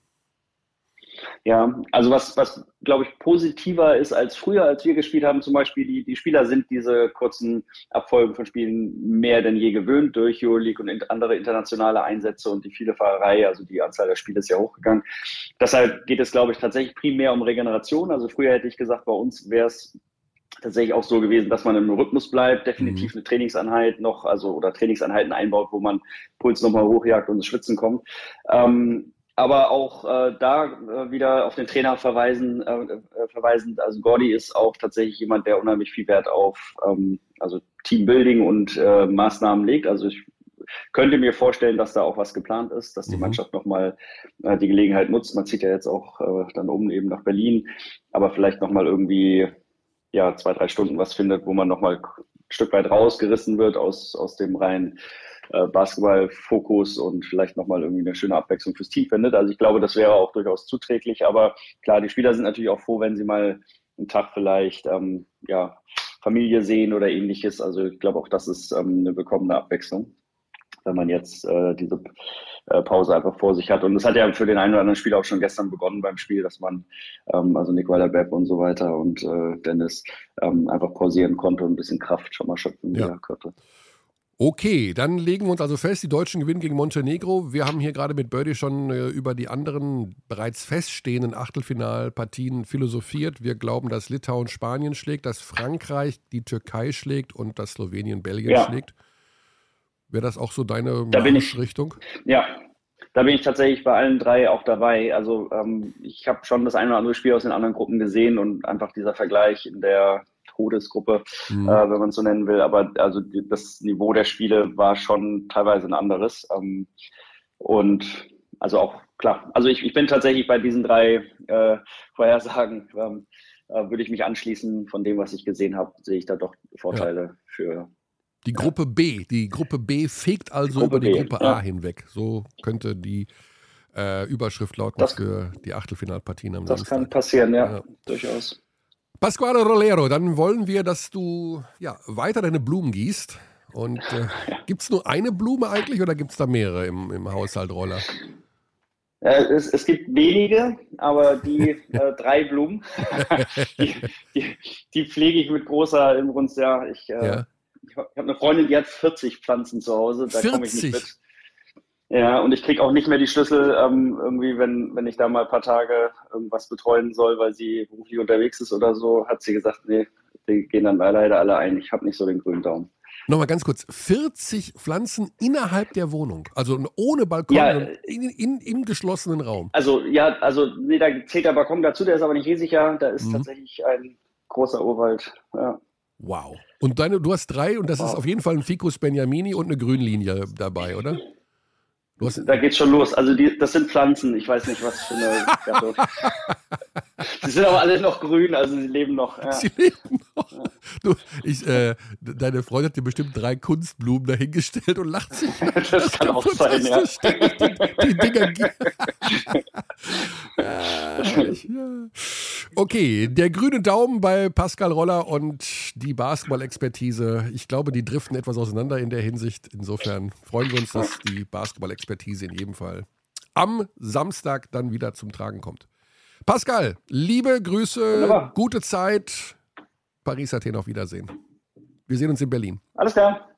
Ja, also was, was glaube ich positiver ist als früher, als wir gespielt haben, zum Beispiel, die, die Spieler sind diese kurzen Abfolgen von Spielen mehr denn je gewöhnt durch Euroleague und andere internationale Einsätze und die viele Fahrerei, also die Anzahl der Spiele ist ja hochgegangen. Deshalb geht es, glaube ich, tatsächlich primär um Regeneration. Also früher hätte ich gesagt, bei uns wäre es tatsächlich auch so gewesen, dass man im Rhythmus bleibt, definitiv mhm. eine Trainingseinheit noch, also oder Trainingseinheiten einbaut, wo man Puls nochmal hochjagt und ins Schwitzen kommt. Ähm, aber auch äh, da äh, wieder auf den Trainer verweisen, äh, äh, verweisend. Also Gordy ist auch tatsächlich jemand, der unheimlich viel Wert auf ähm, also Teambuilding und äh, Maßnahmen legt. Also ich könnte mir vorstellen, dass da auch was geplant ist, dass die mhm. Mannschaft nochmal äh, die Gelegenheit nutzt. Man zieht ja jetzt auch äh, dann um eben nach Berlin, aber vielleicht nochmal irgendwie ja zwei, drei Stunden was findet, wo man nochmal ein Stück weit rausgerissen wird aus, aus dem reinen äh, Basketball-Fokus und vielleicht nochmal irgendwie eine schöne Abwechslung fürs Team findet. Also ich glaube, das wäre auch durchaus zuträglich. Aber klar, die Spieler sind natürlich auch froh, wenn sie mal einen Tag vielleicht ähm, ja, Familie sehen oder ähnliches. Also ich glaube auch, das ist ähm, eine bekommene Abwechslung, wenn man jetzt äh, diese äh, Pause einfach vor sich hat. Und das hat ja für den einen oder anderen Spieler auch schon gestern begonnen beim Spiel, dass man, ähm, also Nick Weiler-Bepp und so weiter und äh, Dennis ähm, einfach pausieren konnte und ein bisschen Kraft schon mal schöpfen ja. konnte. Okay, dann legen wir uns also fest, die Deutschen gewinnen gegen Montenegro. Wir haben hier gerade mit Birdie schon äh, über die anderen bereits feststehenden Achtelfinalpartien philosophiert. Wir glauben, dass Litauen Spanien schlägt, dass Frankreich die Türkei schlägt und dass Slowenien Belgien ja. schlägt. Wäre das auch so deine da Richtung? Ja, da bin ich tatsächlich bei allen drei auch dabei. Also ähm, ich habe schon das eine oder andere Spiel aus den anderen Gruppen gesehen und einfach dieser Vergleich in der Todesgruppe, mhm. äh, wenn man es so nennen will. Aber also die, das Niveau der Spiele war schon teilweise ein anderes. Ähm, und also auch klar, also ich, ich bin tatsächlich bei diesen drei äh, Vorhersagen, ähm, äh, würde ich mich anschließen. Von dem, was ich gesehen habe, sehe ich da doch Vorteile ja. für. Die Gruppe B, die Gruppe B fegt also die über die B, Gruppe A ja. hinweg. So könnte die äh, Überschrift lauten das, für die Achtelfinalpartien am Das Samstag. kann passieren, ja, ja. durchaus. Pasquale Rolero, dann wollen wir, dass du ja, weiter deine Blumen gießt. Und äh, gibt es nur eine Blume eigentlich oder gibt es da mehrere im, im Haushalt Roller? Äh, es, es, gibt wenige, aber die äh, drei Blumen, die, die, die, pflege ich mit großer Inbrunst. Ja, ich, äh, ja. ich habe eine Freundin, die hat 40 Pflanzen zu Hause. Da komme ich nicht mit. Ja, und ich kriege auch nicht mehr die Schlüssel, ähm, irgendwie, wenn, wenn ich da mal ein paar Tage irgendwas betreuen soll, weil sie beruflich unterwegs ist oder so, hat sie gesagt, nee, die gehen dann leider alle ein. Ich habe nicht so den grünen Daumen. Nochmal ganz kurz, 40 Pflanzen innerhalb der Wohnung, also ohne Balkon, ja, in, in, im geschlossenen Raum. Also ja, also nee, da zählt der Balkon dazu, der ist aber nicht riesig, ja, da ist mhm. tatsächlich ein großer Urwald. Ja. Wow. Und deine, du hast drei und das wow. ist auf jeden Fall ein Ficus Benjamini und eine Grünlinie dabei, oder? Da geht's schon los. Also die, das sind Pflanzen. Ich weiß nicht, was für eine. sie sind aber alle noch grün, also sie leben noch. Ja. Sie leben noch. Ja. Du, ich, äh, deine Freundin hat dir bestimmt drei Kunstblumen dahingestellt und lacht sich. das kann auch sein, ja. Die, die Dinger. ja. Okay, der grüne Daumen bei Pascal Roller und die Basketball-Expertise. Ich glaube, die driften etwas auseinander in der Hinsicht. Insofern freuen wir uns, dass die Basketball-Expertise in jedem Fall am Samstag dann wieder zum Tragen kommt. Pascal, liebe Grüße, Wunderbar. gute Zeit. Paris, Athen, auf Wiedersehen. Wir sehen uns in Berlin. Alles klar.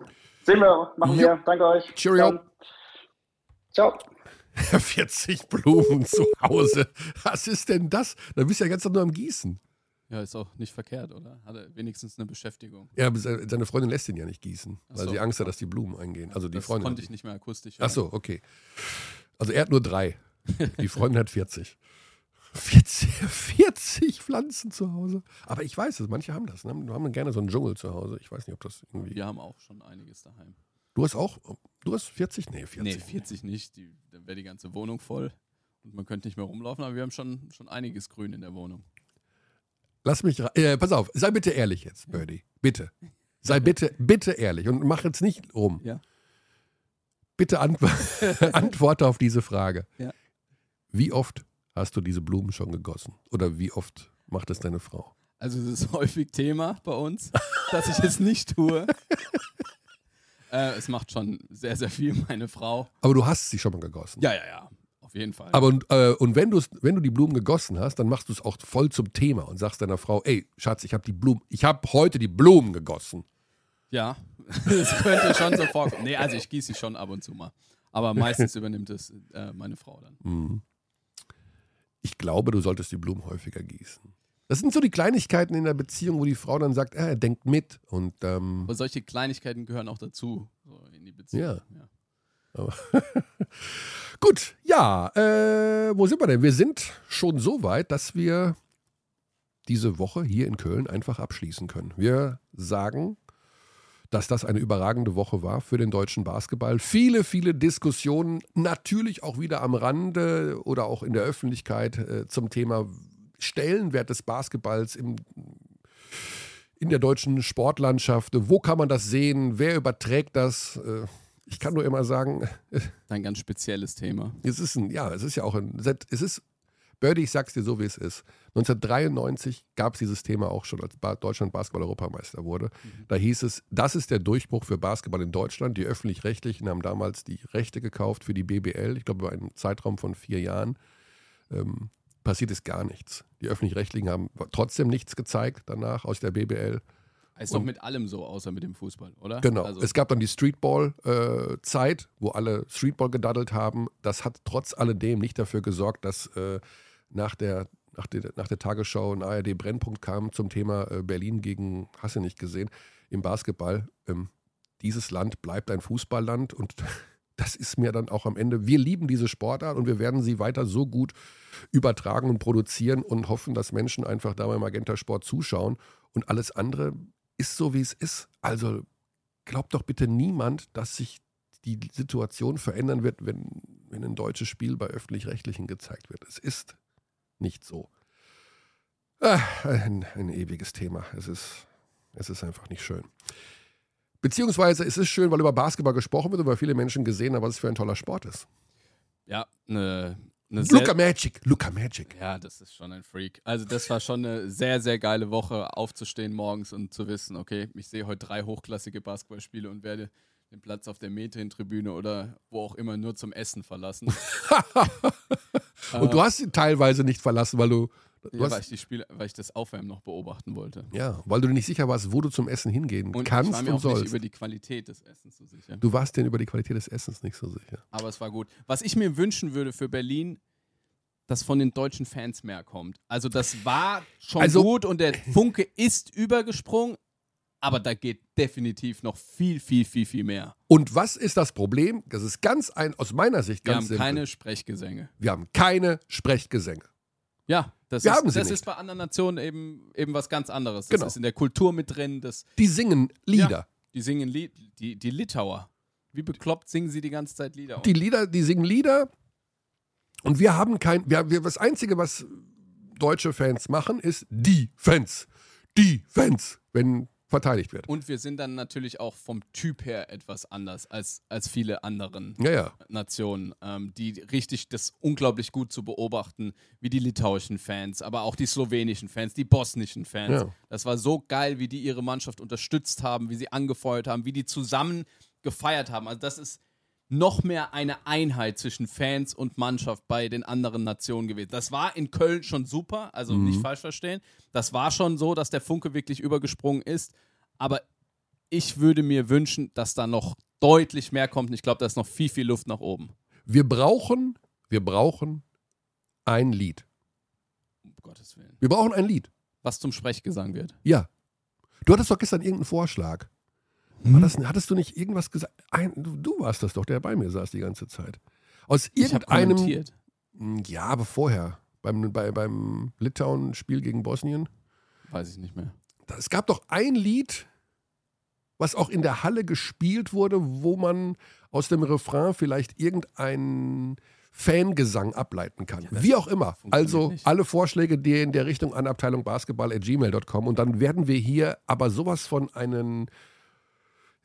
Sehen wir, machen jo. wir. Danke euch. Cheerio. Ciao. 40 Blumen zu Hause. Was ist denn das? Da bist du ja ganz nur am Gießen. Ja, ist auch nicht verkehrt, oder? Hat er wenigstens eine Beschäftigung. Ja, seine Freundin lässt ihn ja nicht gießen, weil so. sie Angst hat, dass die Blumen eingehen. Also die das Freundin. konnte ich nicht mehr akustisch. Hören. Ach so, okay. Also er hat nur drei. Die Freundin hat 40. 40, 40 Pflanzen zu Hause. Aber ich weiß es, manche haben das. Ne? Haben gerne so einen Dschungel zu Hause. Ich weiß nicht, ob das irgendwie. Wir haben auch schon einiges daheim. Du hast auch, du hast 40? Nee, 40. Nee, 40 nicht. Die, dann wäre die ganze Wohnung voll und man könnte nicht mehr rumlaufen, aber wir haben schon, schon einiges Grün in der Wohnung. Lass mich, äh, pass auf, sei bitte ehrlich jetzt, Birdie. Bitte. Sei bitte, bitte ehrlich und mach jetzt nicht rum. Ja. Bitte ant antworte auf diese Frage. Ja. Wie oft hast du diese Blumen schon gegossen? Oder wie oft macht es deine Frau? Also es ist häufig Thema bei uns, dass ich es nicht tue. äh, es macht schon sehr, sehr viel meine Frau. Aber du hast sie schon mal gegossen? Ja, ja, ja. jeden Fall. Aber und, äh, und wenn, wenn du die Blumen gegossen hast, dann machst du es auch voll zum Thema und sagst deiner Frau, ey, Schatz, ich habe die Blumen, ich habe heute die Blumen gegossen. ja, das könnte schon so vorkommen. Nee, also ich gieße sie schon ab und zu mal. Aber meistens übernimmt es äh, meine Frau dann. Mhm. Ich glaube, du solltest die Blumen häufiger gießen. Das sind so die Kleinigkeiten in der Beziehung, wo die Frau dann sagt, ah, er denkt mit. Und ähm, Aber solche Kleinigkeiten gehören auch dazu, so in die Beziehung. Ja. ja. Gut, ja, äh, wo sind wir denn? Wir sind schon so weit, dass wir diese Woche hier in Köln einfach abschließen können. Wir sagen, dass das eine überragende Woche war für den deutschen Basketball. Viele, viele Diskussionen, natürlich auch wieder am Rande oder auch in der Öffentlichkeit äh, zum Thema Stellenwert des Basketballs im, in der deutschen Sportlandschaft. Wo kann man das sehen? Wer überträgt das? Äh, ich kann nur immer sagen, Ein ganz spezielles Thema. es ist ein, ja, es ist ja auch ein, es ist, Birdie, ich sag's dir so, wie es ist. 1993 gab es dieses Thema auch schon, als Deutschland Basketball-Europameister wurde. Da hieß es, das ist der Durchbruch für Basketball in Deutschland. Die Öffentlich-Rechtlichen haben damals die Rechte gekauft für die BBL, ich glaube über einen Zeitraum von vier Jahren. Ähm, passiert ist gar nichts. Die Öffentlich-Rechtlichen haben trotzdem nichts gezeigt danach aus der BBL. Ist doch mit allem so, außer mit dem Fußball, oder? Genau. Also, es gab dann die Streetball-Zeit, wo alle Streetball gedaddelt haben. Das hat trotz alledem nicht dafür gesorgt, dass äh, nach, der, nach, der, nach der Tagesschau ein ARD-Brennpunkt kam zum Thema äh, Berlin gegen, hast du nicht gesehen, im Basketball. Ähm, dieses Land bleibt ein Fußballland und das ist mir dann auch am Ende. Wir lieben diese Sportart und wir werden sie weiter so gut übertragen und produzieren und hoffen, dass Menschen einfach da beim Magenta Sport zuschauen und alles andere ist so, wie es ist. Also glaubt doch bitte niemand, dass sich die Situation verändern wird, wenn, wenn ein deutsches Spiel bei öffentlich-rechtlichen gezeigt wird. Es ist nicht so. Ah, ein, ein ewiges Thema. Es ist, es ist einfach nicht schön. Beziehungsweise es ist schön, weil über Basketball gesprochen wird und weil viele Menschen gesehen haben, was es für ein toller Sport ist. ja, eine, eine Luca Magic, Luca Magic. Ja, das ist schon ein Freak. Also das war schon eine sehr, sehr geile Woche, aufzustehen morgens und zu wissen, okay, ich sehe heute drei hochklassige Basketballspiele und werde den Platz auf der Mädchentribüne oder wo auch immer nur zum Essen verlassen. Und du hast sie teilweise nicht verlassen, weil du, du ja, weil ich die Spiele, weil ich das Aufwärmen noch beobachten wollte. ja, weil du nicht sicher warst, wo du zum Essen hingehen Und kannst ich war mir und auch nicht sollst. über die Qualität des Essens so sicher. Du warst denn über die Qualität des Essens nicht so sicher. Aber es war gut. Was ich mir wünschen würde für Berlin, dass von den deutschen Fans mehr kommt. Also das war schon Also- gut und der Funke ist übergesprungen, aber da geht definitiv noch viel, viel, viel, viel mehr. Und was ist das Problem? Das ist ganz ein, aus meiner Sicht Wir ganz haben simpel. keine Sprechgesänge. Wir haben keine Sprechgesänge. Ja, das, Wir ist, haben das ist bei anderen Nationen eben, eben was ganz anderes. Das Genau. ist in der Kultur mit drin. Das, Die singen Lieder. Ja, die singen Lied, die, die Litauer. Wie bekloppt singen sie die ganze Zeit Lieder. Die Lieder, die singen Lieder. Und wir haben kein, wir, wir, das Einzige, was deutsche Fans machen, ist die Fans. Die Fans, wenn verteidigt wird. Und wir sind dann natürlich auch vom Typ her etwas anders als, als viele anderen Ja, ja. Nationen, ähm, die richtig das unglaublich gut zu beobachten, wie die litauischen Fans, aber auch die slowenischen Fans, die bosnischen Fans. Ja. Das war so geil, wie die ihre Mannschaft unterstützt haben, wie sie angefeuert haben, wie die zusammen gefeiert haben. Also das ist noch mehr eine Einheit zwischen Fans und Mannschaft bei den anderen Nationen gewesen. Das war in Köln schon super, also nicht falsch verstehen. Das war schon so, dass der Funke wirklich übergesprungen ist. Aber ich würde mir wünschen, dass da noch deutlich mehr kommt. Und ich glaube, da ist noch viel, viel Luft nach oben. Wir brauchen, wir brauchen ein Lied. Um Gottes Willen. Wir brauchen ein Lied. Was zum Sprechgesang wird. Ja. Du hattest doch gestern irgendeinen Vorschlag. War das, hattest du nicht irgendwas gesagt? Ein, du, du warst das doch, der bei mir saß die ganze Zeit. Aus Ich habe irgendeinem. kommentiert. Ja, aber vorher. Beim, bei, beim Litauen-Spiel gegen Bosnien. Weiß ich nicht mehr. Es gab doch ein Lied, was auch in der Halle gespielt wurde, wo man aus dem Refrain vielleicht irgendeinen Fangesang ableiten kann. das Wie auch immer. Also nicht. alle Vorschläge, die in der Richtung an Abteilung Basketball.gmail.com und dann werden wir hier aber sowas von einen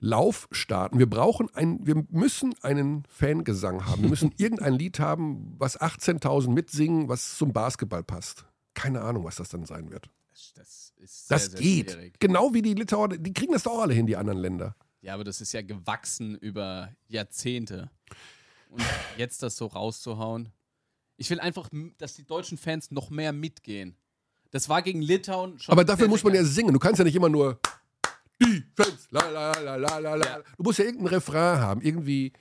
Lauf starten. Wir brauchen ein, wir müssen einen Fangesang haben. Wir müssen irgendein Lied haben, was 18.000 mitsingen, was zum Basketball passt. Keine Ahnung, was das dann sein wird. Das, das ist sehr, Das sehr geht. schwierig. Genau wie die Litauer, die kriegen das doch auch alle hin, die anderen Länder. Ja, aber das ist ja gewachsen über Jahrzehnte. Und jetzt das so rauszuhauen. Ich will einfach, dass die deutschen Fans noch mehr mitgehen. Das war gegen Litauen schon. Aber dafür muss man ja singen. Du kannst ja nicht immer nur Defense, la la la la la la. Du musst ja irgendein Refrain haben, irgendwie,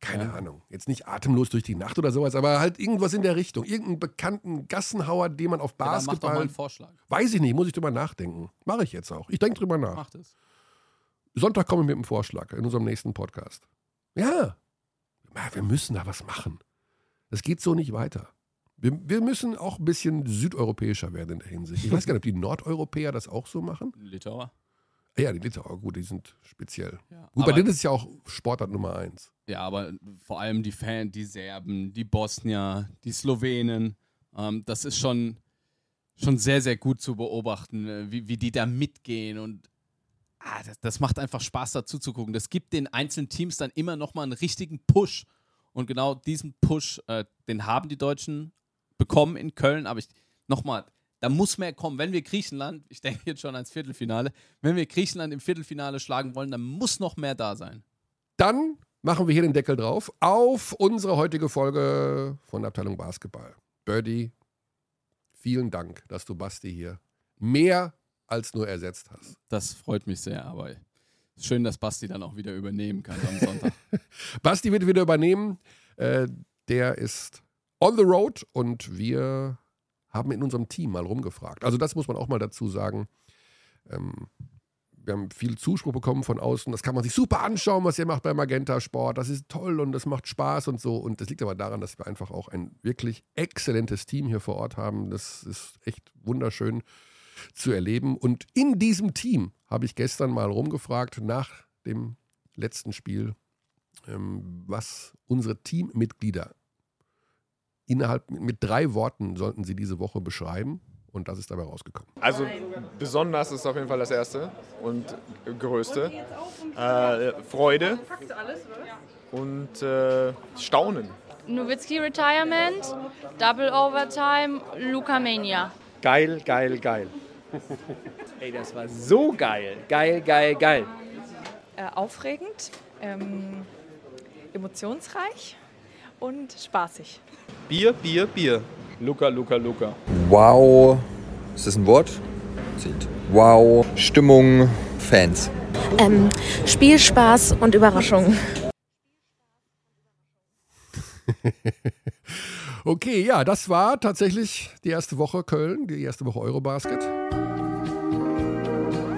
keine ja. Ahnung, jetzt nicht atemlos durch die Nacht oder sowas, aber halt irgendwas in der Richtung. Irgendeinen bekannten Gassenhauer, den man auf Basketball. Ja, mach doch mal einen Vorschlag. Weiß ich nicht, muss ich drüber nachdenken. Mache ich jetzt auch. Ich denke drüber nach. Mach das. Sonntag komme ich mit einem Vorschlag in unserem nächsten Podcast. Ja. Wir müssen da was machen. Das geht so nicht weiter. Wir, wir, müssen auch ein bisschen südeuropäischer werden in der Hinsicht. Ich weiß gar nicht, ob die Nordeuropäer das auch so machen. Litauer. Ja, die Litauer, gut, die sind speziell. Ja, gut, bei denen ist es ja auch Sportart Nummer eins. Ja, aber vor allem die Fans, die Serben, die Bosnier, die Slowenen, ähm, das ist schon, schon sehr, sehr gut zu beobachten, äh, wie, wie die da mitgehen und ah, das, das macht einfach Spaß dazu zu gucken. Das gibt den einzelnen Teams dann immer nochmal einen richtigen Push. Und genau diesen Push, äh, den haben die Deutschen bekommen in Köln, aber ich nochmal, da muss mehr kommen. Wenn wir Griechenland, ich denke jetzt schon ans Viertelfinale, wenn wir Griechenland im Viertelfinale schlagen wollen, dann muss noch mehr da sein. Dann machen wir hier den Deckel drauf auf unsere heutige Folge von Abteilung Basketball. Birdie, vielen Dank, dass du Basti hier mehr als nur ersetzt hast. Das freut mich sehr, aber schön, dass Basti dann auch wieder übernehmen kann am Sonntag. Basti wird wieder übernehmen. Äh, der ist on the road und wir haben in unserem Team mal rumgefragt. Also das muss man auch mal dazu sagen. Ähm, wir haben viel Zuspruch bekommen von außen. Das kann man sich super anschauen, was ihr macht beim Magenta Sport. Das ist toll und das macht Spaß und so. Und das liegt aber daran, dass wir einfach auch ein wirklich exzellentes Team hier vor Ort haben. Das ist echt wunderschön zu erleben. Und in diesem Team habe ich gestern mal rumgefragt nach dem letzten Spiel, ähm, was unsere Teammitglieder innerhalb mit drei Worten sollten Sie diese Woche beschreiben. Und das ist dabei rausgekommen. Also besonders ist auf jeden Fall das Erste und Größte. Äh, Freude und äh, Staunen. Nowitzki Retirement, Double Overtime, Luca Mania. Geil, geil, geil. Ey, das war so geil. Geil, geil, geil. Äh, aufregend, ähm, emotionsreich und spaßig. Bier, Bier, Bier. Luca, Luca, Luca. Wow. Ist das ein Wort? Zählt. Wow. Stimmung, Fans. Ähm, Spielspaß und Überraschung. okay, ja, das war tatsächlich die erste Woche Köln, die erste Woche Eurobasket.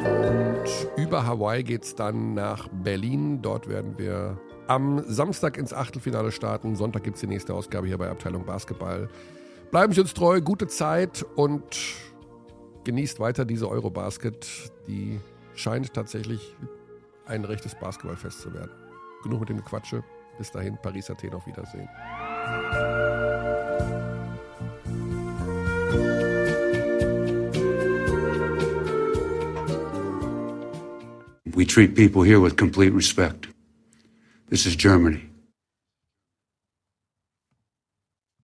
Und über Hawaii geht es dann nach Berlin. Dort werden wir am Samstag ins Achtelfinale starten. Sonntag gibt es die nächste Ausgabe hier bei Abteilung Basketball. Bleiben Sie uns treu, gute Zeit und genießt weiter diese Eurobasket. Die scheint tatsächlich ein rechtes Basketballfest zu werden. Genug mit dem Quatsche. Bis dahin, Paris, Athen, auf Wiedersehen. We treat people here with complete respect. This is Germany.